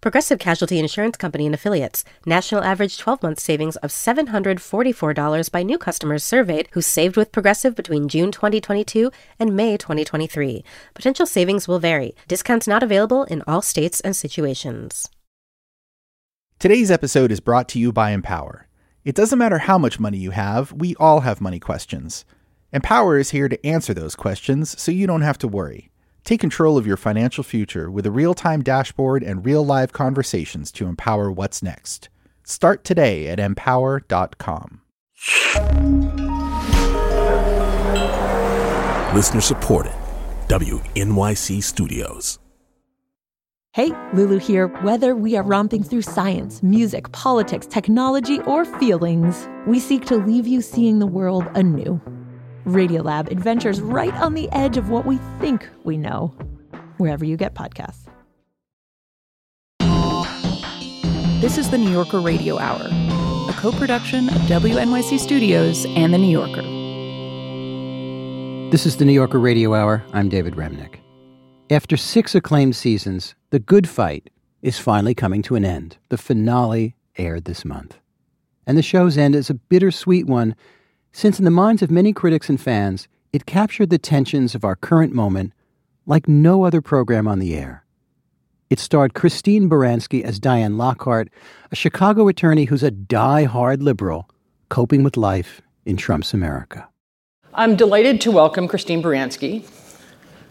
Progressive Casualty Insurance Company and Affiliates. National average 12 month savings of $744 by new customers surveyed who saved with Progressive between June 2022 and May 2023. Potential savings will vary. Discounts not available in all states and situations. Today's episode is brought to you by Empower. It doesn't matter how much money you have, we all have money questions. Empower is here to answer those questions so you don't have to worry. Take control of your financial future with a real time dashboard and real live conversations to empower what's next. Start today at empower.com. Listener supported. WNYC Studios. Hey, Lulu here. Whether we are romping through science, music, politics, technology, or feelings, we seek to leave you seeing the world anew. Radiolab adventures right on the edge of what we think we know, wherever you get podcasts. This is the New Yorker Radio Hour, a co production of WNYC Studios and The New Yorker. This is the New Yorker Radio Hour. I'm David Remnick. After six acclaimed seasons, The Good Fight is finally coming to an end. The finale aired this month. And the show's end is a bittersweet one since in the minds of many critics and fans, it captured the tensions of our current moment like no other program on the air. It starred Christine Baranski as Diane Lockhart, a Chicago attorney who's a die-hard liberal coping with life in Trump's America. I'm delighted to welcome Christine Baranski,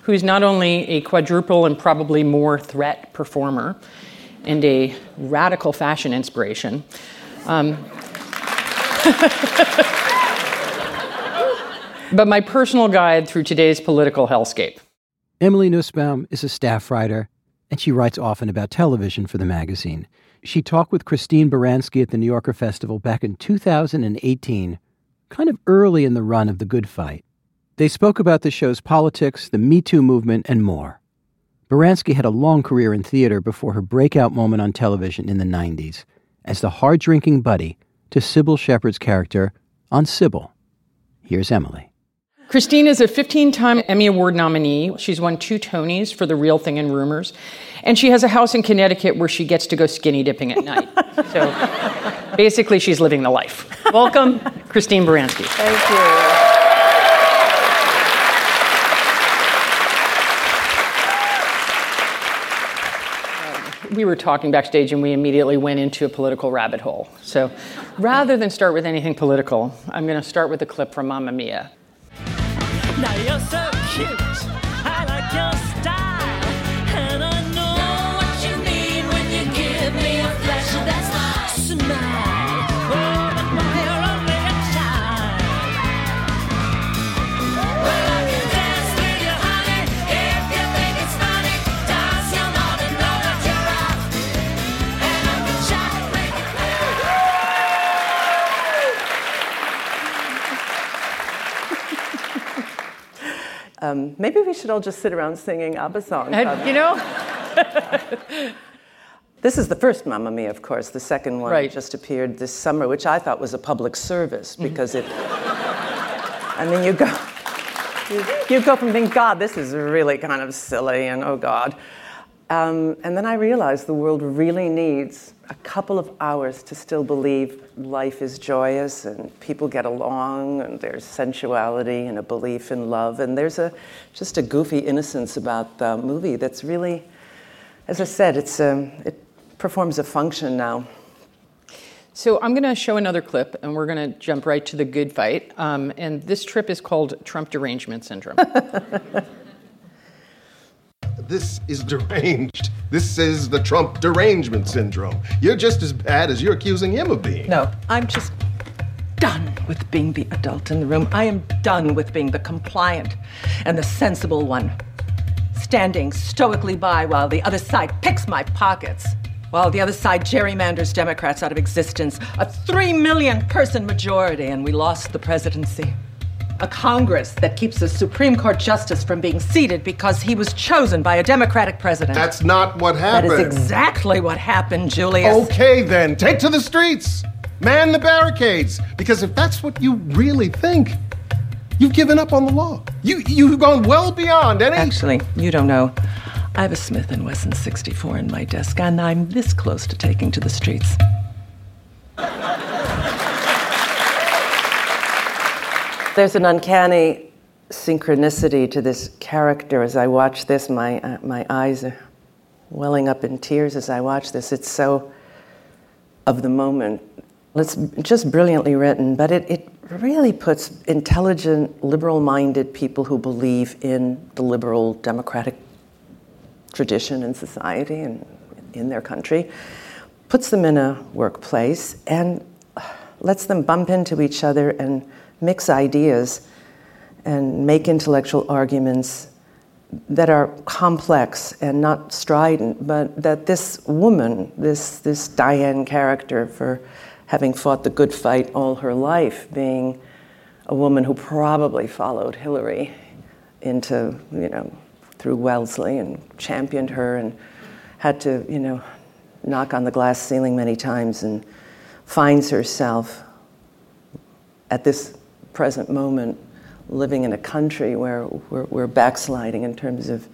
who's not only a quadruple and probably more threat performer and a radical fashion inspiration. Um, but my personal guide through today's political hellscape. Emily Nussbaum is a staff writer, and she writes often about television for the magazine. She talked with Christine Baranski at the New Yorker Festival back in 2018, kind of early in the run of The Good Fight. They spoke about the show's politics, the Me Too movement, and more. Baranski had a long career in theater before her breakout moment on television in the 90s as the hard drinking buddy to Cybill Shepherd's character on Cybill. Here's Emily. Christine is a 15 time Emmy Award nominee. She's won two Tonys for The Real Thing and Rumors. And she has a house in Connecticut where she gets to go skinny dipping at night. so basically, she's living the life. Welcome, Christine Baranski. Thank you. Um, we were talking backstage and we immediately went into a political rabbit hole. So rather than start with anything political, I'm going to start with a clip from Mamma Mia. Now you're so cute. I like your Um, maybe we should all just sit around singing ABBA songs. You know, This is the first Mamma Mia, of course. The second one Right. just appeared this summer, which I thought was a public service Mm-hmm. because it. I mean, you go, you, you go from thinking, God, this is really kind of silly, and oh God. Um, and then I realized the world really needs a couple of hours to still believe life is joyous and people get along and there's sensuality and a belief in love. And there's a, just a goofy innocence about the movie that's really, as I said, it's, um, it performs a function now. So I'm going to show another clip, and we're going to jump right to the good fight. Um, and this trip is called Trump derangement syndrome. This is deranged. This is the Trump derangement syndrome. You're just as bad as you're accusing him of being. No, I'm just done with being the adult in the room. I am done with being the compliant and the sensible one. Standing stoically by while the other side picks my pockets. While the other side gerrymanders Democrats out of existence. A three million person majority, and we lost the presidency. A Congress that keeps a Supreme Court justice from being seated because he was chosen by a Democratic president. That's not what happened. That is exactly what happened, Julius. Okay, then, take to the streets. Man the barricades. Because if that's what you really think, you've given up on the law. You, you've gone well beyond any. Actually, you don't know. I have a Smith & Wesson 64 in my desk, and I'm this close to taking to the streets. There's an uncanny synchronicity to this character. As I watch this, my, uh, my eyes are welling up in tears as I watch this. It's so of the moment. It's just brilliantly written, but it, it really puts intelligent, liberal minded people who believe in the liberal democratic tradition in society and in their country, puts them in a workplace and lets them bump into each other and mix ideas and make intellectual arguments that are complex and not strident, but that this woman, this, this Diane character, for having fought the good fight all her life, being a woman who probably followed Hillary into, you know, through Wellesley and championed her and had to, you know, knock on the glass ceiling many times and finds herself at this present moment living in a country where we're, we're backsliding in terms of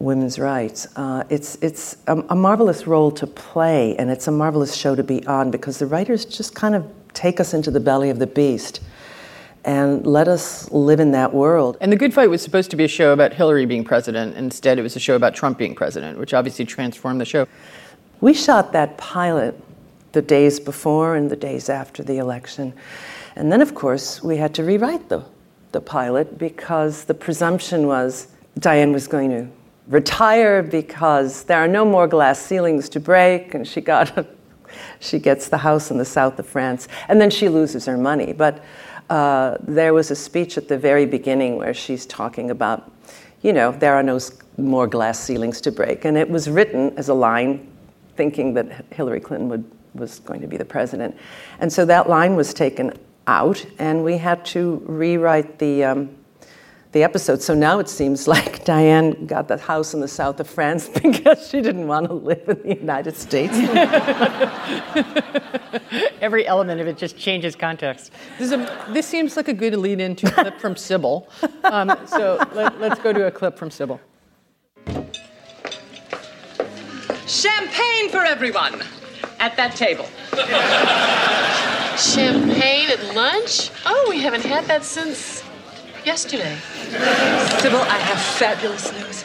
women's rights. Uh, it's it's a, a marvelous role to play, and it's a marvelous show to be on because the writers just kind of take us into the belly of the beast and let us live in that world. And The Good Fight was supposed to be a show about Hillary being president. Instead, it was a show about Trump being president, which obviously transformed the show. We shot that pilot the days before and the days after the election. And then, of course, we had to rewrite the, the pilot because the presumption was Diane was going to retire because there are no more glass ceilings to break, and she got a, she gets the house in the south of France, and then she loses her money. But uh, there was a speech at the very beginning where she's talking about, you know, there are no more glass ceilings to break, and it was written as a line, thinking that Hillary Clinton would, was going to be the president, and so that line was taken out, and we had to rewrite the. Um, the episode. So now it seems like Diane got that house in the south of France because she didn't want to live in the United States. Every element of it just changes context. This, is a, this seems like a good lead into a clip from Cybill. Um, so let, let's go to a clip from Cybill. Champagne for everyone at that table. Champagne at lunch? Oh, we haven't had that since yesterday. Cybill, I have fabulous news.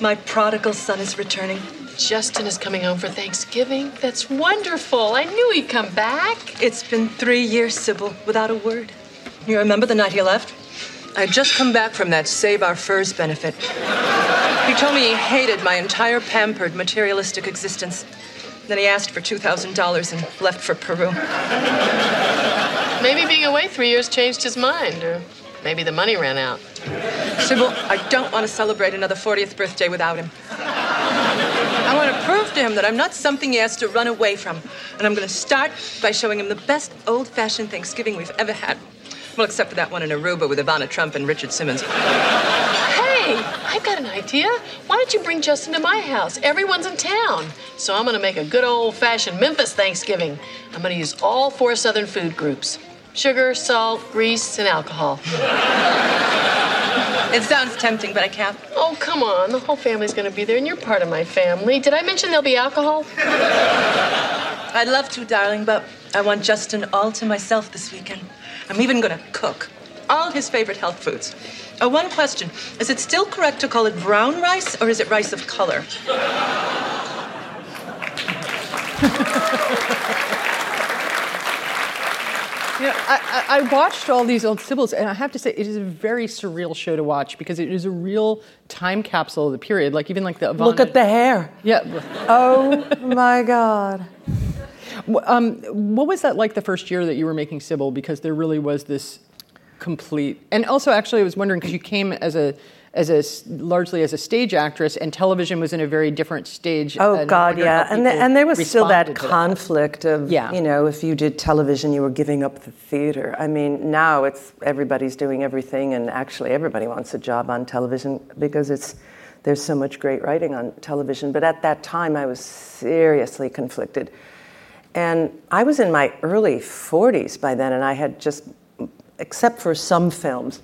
My prodigal son is returning. Justin is coming home for Thanksgiving. That's wonderful. I knew he'd come back. It's been three years, Cybill, without a word. You remember the night he left? I had just come back from that Save Our Furs benefit. He told me he hated my entire pampered, materialistic existence. Then he asked for $2,000 and left for Peru. Maybe being away three years changed his mind, or maybe the money ran out. Cybill, I don't want to celebrate another 40th birthday without him. I want to prove to him that I'm not something he has to run away from. And I'm going to start by showing him the best old fashioned Thanksgiving we've ever had. Well, except for that one in Aruba with Ivana Trump and Richard Simmons. I've got an idea. Why don't you bring Justin to my house? Everyone's in town. So I'm going to make a good old fashioned Memphis Thanksgiving. I'm going to use all four Southern food groups sugar, salt, grease, and alcohol. It sounds tempting, but I can't. Oh, come on. The whole family's going to be there, and you're part of my family. Did I mention there'll be alcohol? I'd love to, darling, but I want Justin all to myself this weekend. I'm even going to cook all his favorite health foods. Oh, one question. Is it still correct to call it brown rice, or is it rice of color? You know, I, I I watched all these old Cybills, and I have to say, it is a very surreal show to watch because it is a real time capsule of the period. Like even like the Ivana, Look at the hair. yeah. Oh my God. Um, what was that like the first year that you were making Cybill? Because there really was this complete, and also actually I was wondering because you came as a as a largely as a stage actress, and television was in a very different stage. Oh God, yeah, and the, and there was still that conflict that. of yeah. you know if you did television, you were giving up the theater. I mean, now it's everybody's doing everything, and actually everybody wants a job on television because it's there's so much great writing on television. But at that time, I was seriously conflicted, and I was in my early 40s by then, and I had just, except for some films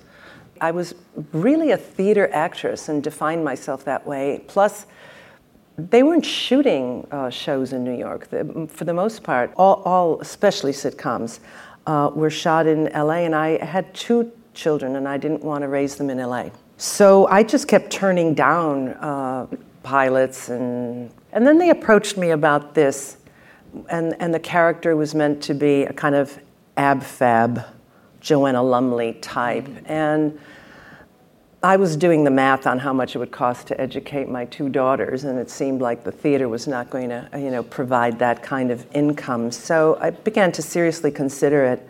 I was really a theater actress and defined myself that way. Plus, they weren't shooting uh, shows in New York. The, for the most part, all, all especially sitcoms, uh, were shot in LA, and I had two children, and I didn't want to raise them in LA. So I just kept turning down uh, pilots, and, and then they approached me about this, and, and the character was meant to be a kind of ab fab Joanna Lumley type. And I was doing the math on how much it would cost to educate my two daughters, and it seemed like the theater was not going to, you know, provide that kind of income. So I began to seriously consider it.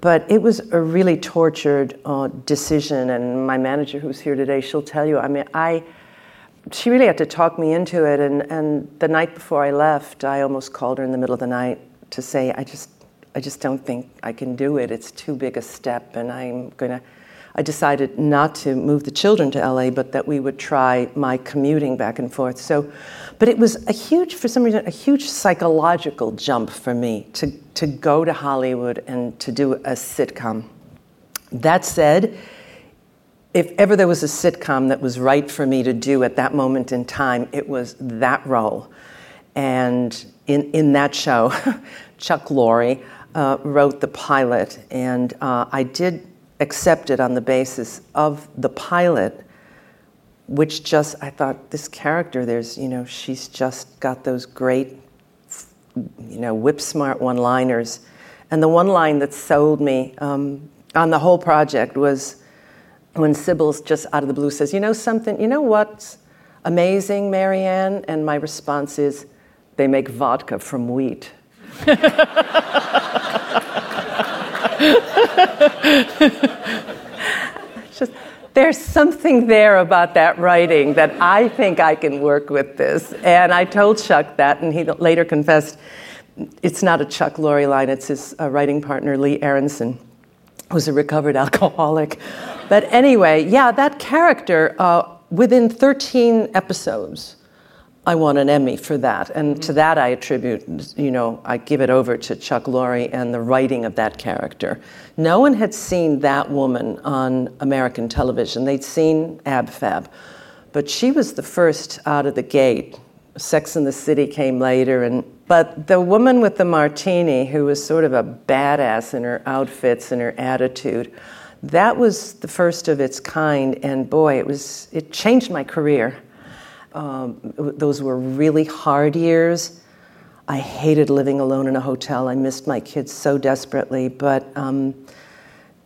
But it was a really tortured uh, decision, and my manager, who's here today, she'll tell you. I mean, I, she really had to talk me into it. And, and the night before I left, I almost called her in the middle of the night to say, I just, I just don't think I can do it. It's too big a step, and I'm going to. I decided not to move the children to LA, but that we would try my commuting back and forth. So, but it was a huge, for some reason, a huge psychological jump for me to, to go to Hollywood and to do a sitcom. That said, if ever there was a sitcom that was right for me to do at that moment in time, it was that role. And in, in that show, Chuck Lorre, uh, wrote the pilot, and uh, I did accept it on the basis of the pilot, which just I thought this character, there's you know she's just got those great, you know, whip smart one-liners, and the one line that sold me um, on the whole project was when Cybill's just out of the blue says, "You know something? You know what's amazing, Maryann?" And my response is, "They make vodka from wheat." Just, there's something there about that writing that I think I can work with this. And I told Chuck that, and he later confessed it's not a Chuck Lorre line, it's his uh, writing partner, Lee Aronsohn, who's a recovered alcoholic. But anyway, yeah, that character, uh, within 13 episodes, I won an Emmy for that. And mm-hmm. to that I attribute, you know, I give it over to Chuck Lorre and the writing of that character. No one had seen that woman on American television. They'd seen Ab Fab. But she was the first out of the gate. Sex in the City came later and but the woman with the martini who was sort of a badass in her outfits and her attitude, that was the first of its kind and boy, it was it changed my career um, those were really hard years. I hated living alone in a hotel. I missed my kids so desperately, but um,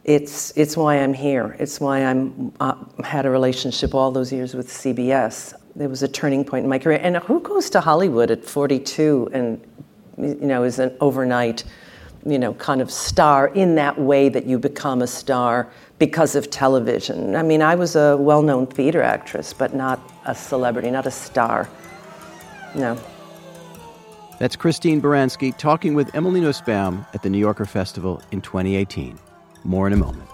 it's it's why I'm here. It's why I'm uh, had a relationship all those years with CBS. There was a turning point in my career. And who goes to Hollywood at 42 and you know is an overnight, you know, kind of star in that way that you become a star because of television. I mean, I was a well known theater actress, but not a celebrity, not a star. No. That's Christine Baranski talking with Emily Nussbaum at the New Yorker Festival in 2018. More in a moment.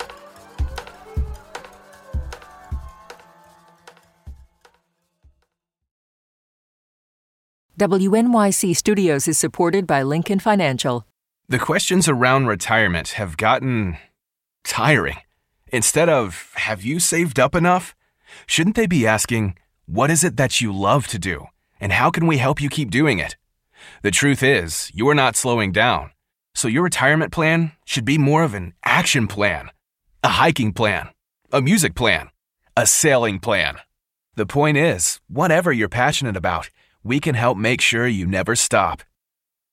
WNYC Studios is supported by Lincoln Financial. The questions around retirement have gotten tiring. Instead of, have you saved up enough? Shouldn't they be asking, what is it that you love to do? And how can we help you keep doing it? The truth is, you are not slowing down. So your retirement plan should be more of an action plan, a hiking plan, a music plan, a sailing plan. The point is, whatever you're passionate about, we can help make sure you never stop.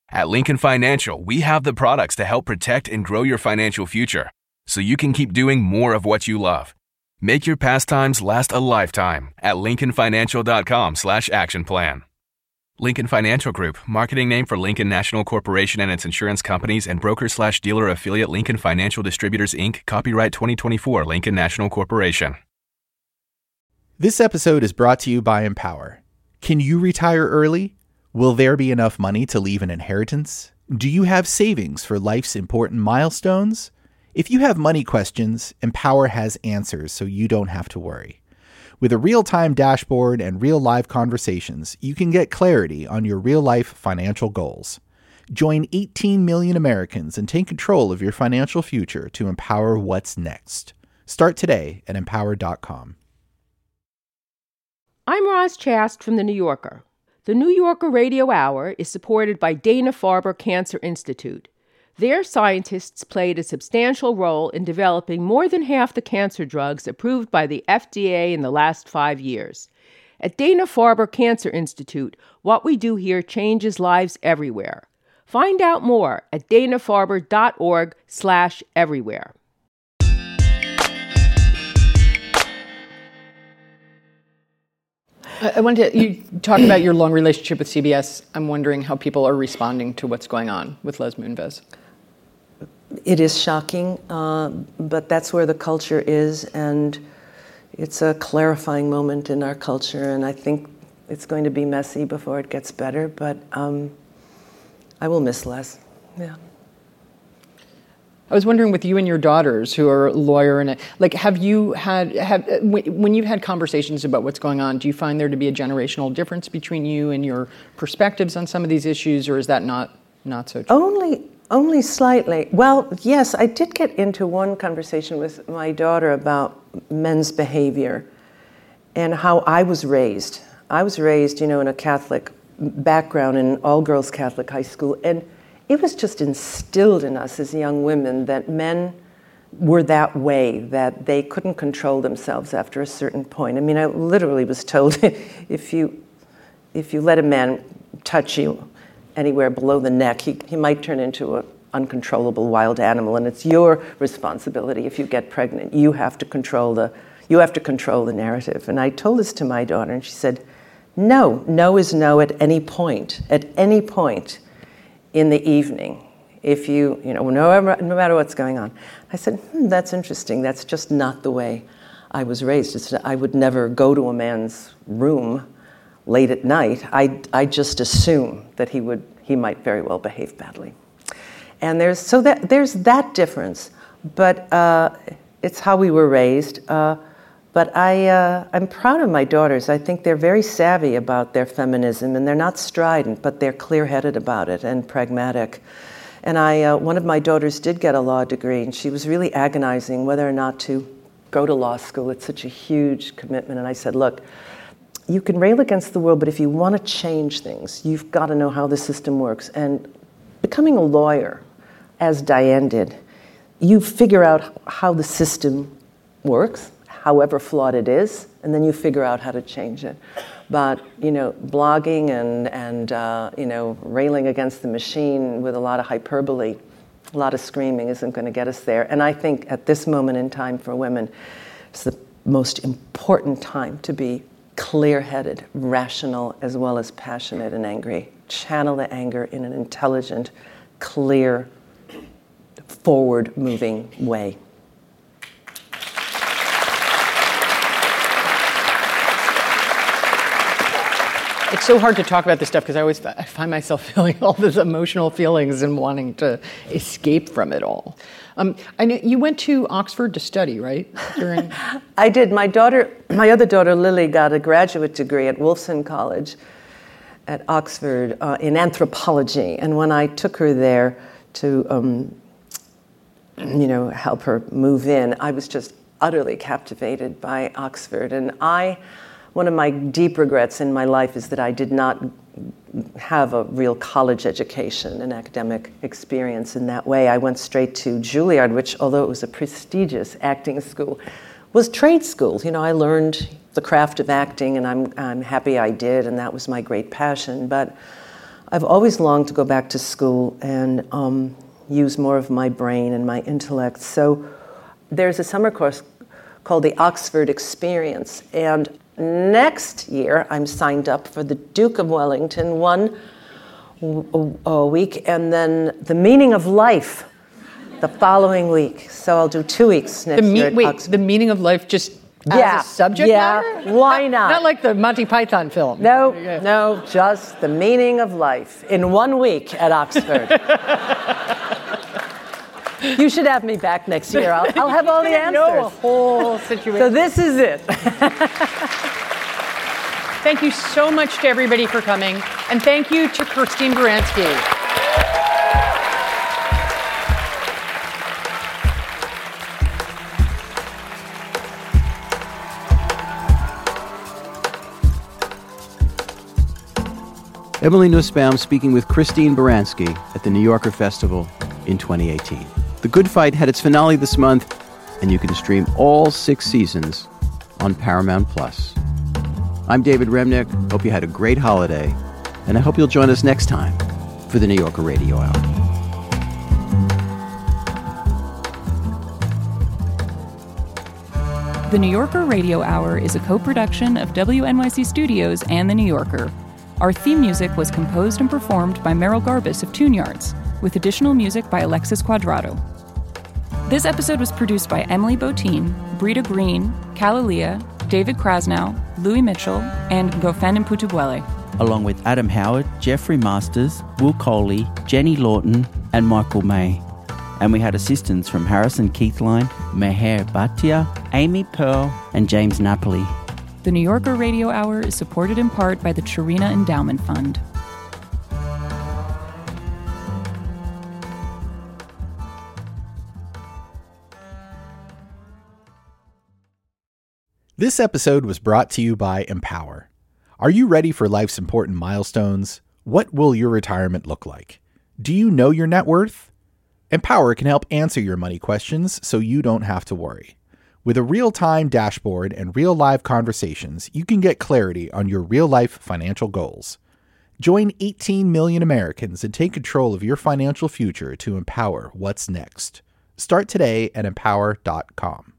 At Lincoln Financial, we have the products to help protect and grow your financial future so you can keep doing more of what you love. Make your pastimes last a lifetime at lincolnfinancial.com slash action plan. Lincoln Financial Group, marketing name for Lincoln National Corporation and its insurance companies and broker slash dealer affiliate Lincoln Financial Distributors Inc., copyright 2024 Lincoln National Corporation. This episode is brought to you by Empower. Can you retire early? Will there be enough money to leave an inheritance? Do you have savings for life's important milestones? If you have money questions, Empower has answers so you don't have to worry. With a real time dashboard and real live conversations, you can get clarity on your real life financial goals. Join 18 million Americans and take control of your financial future to empower what's next. Start today at empower.com. I'm Roz Chast from The New Yorker. The New Yorker Radio Hour is supported by Dana Farber Cancer Institute. Their scientists played a substantial role in developing more than half the cancer drugs approved by the FDA in the last five years. At Dana Farber Cancer Institute, what we do here changes lives everywhere. Find out more at danafarber.org slash everywhere. I wanted to, you talk about your long relationship with CBS. I'm wondering how people are responding to what's going on with Les Moonves. It is shocking, uh, but that's where the culture is, and it's a clarifying moment in our culture, and I think it's going to be messy before it gets better, but um, I will miss Les. Yeah. I was wondering with you and your daughters who are a lawyer and like have you had have when you've had conversations about what's going on do you find there to be a generational difference between you and your perspectives on some of these issues or is that not not so true? Only only slightly. Well, yes, I did get into one conversation with my daughter about men's behavior and how I was raised. I was raised, you know, in a Catholic background in all girls Catholic high school and it was just instilled in us as young women that men were that way, that they couldn't control themselves after a certain point. I mean, I literally was told if you, if you let a man touch you anywhere below the neck, he, he might turn into an uncontrollable wild animal, and it's your responsibility if you get pregnant. You have to control the, you have to control the narrative. And I told this to my daughter, and she said, no, no is no at any point. At any point in the evening if you, you know, no, no matter what's going on. I said, hmm, that's interesting. That's just not the way I was raised. It's, I would never go to a man's room late at night. I, I just assume that he would, he might very well behave badly. And there's, so that, there's that difference, but uh, it's how we were raised. Uh, but I, uh, I'm proud of my daughters. I think they're very savvy about their feminism, and they're not strident, but they're clear headed about it and pragmatic. And I, uh, one of my daughters did get a law degree, and she was really agonizing whether or not to go to law school. It's such a huge commitment. And I said, Look, you can rail against the world, but if you want to change things, you've got to know how the system works. And becoming a lawyer, as Diane did, you figure out how the system works however flawed it is, and then you figure out how to change it. But you know, blogging and and uh, you know, railing against the machine with a lot of hyperbole, a lot of screaming isn't going to get us there. And I think at this moment in time for women, it's the most important time to be clear-headed, rational, as well as passionate and angry. Channel the anger in an intelligent, clear, forward-moving way. It's so hard to talk about this stuff because I always I find myself feeling all these emotional feelings and wanting to escape from it all. Um, I know you went to Oxford to study, right? During I did. My daughter, my other daughter Lily, got a graduate degree at Wolfson College at Oxford uh, in anthropology, and when I took her there to, um, you know, help her move in, I was just utterly captivated by Oxford, and I one of my deep regrets in my life is that I did not have a real college education and academic experience in that way. I went straight to Juilliard, which, although it was a prestigious acting school, was trade school. You know, I learned the craft of acting, and I'm, I'm happy I did, and that was my great passion. But I've always longed to go back to school and um, use more of my brain and my intellect. So there's a summer course called the Oxford Experience, and Next year, I'm signed up for the Duke of Wellington one a week, and then the meaning of life the following week. So I'll do two weeks next the me- year. wait, Oxford. the meaning of life just Yeah, as a subject yeah, matter? why not? Not like the Monty Python film. No, no, just the meaning of life in one week at Oxford. you should have me back next year. I'll, I'll have all the answers. know a whole situation. So this is it. Thank you so much to everybody for coming, and thank you to Christine Baranski. Emily Nussbaum speaking with Christine Baranski at the New Yorker Festival in 2018. The Good Fight had its finale this month, and you can stream all six seasons on Paramount Plus. I'm David Remnick. Hope you had a great holiday, and I hope you'll join us next time for the New Yorker Radio Hour. The New Yorker Radio Hour is a co production of WNYC Studios and The New Yorker. Our theme music was composed and performed by Merrill Garbus of Tune Yards, with additional music by Alexis Cuadrado. This episode was produced by Emily Botein, Brita Green, Kalalea, David Krasnow, Louis Mitchell, and Ngofeen Mputubwele. along with Adam Howard, Jeffrey Masters, Will Coley, Jenny Lawton, and Michael May. And we had assistance from Harrison Keithline, Meher Bhatia, Amy Pearl, and James Napoli. The New Yorker Radio Hour is supported in part by the Charina Endowment Fund. This episode was brought to you by Empower. Are you ready for life's important milestones? What will your retirement look like? Do you know your net worth? Empower can help answer your money questions so you don't have to worry. With a real time dashboard and real live conversations, you can get clarity on your real life financial goals. Join 18 million Americans and take control of your financial future to empower what's next. Start today at empower.com.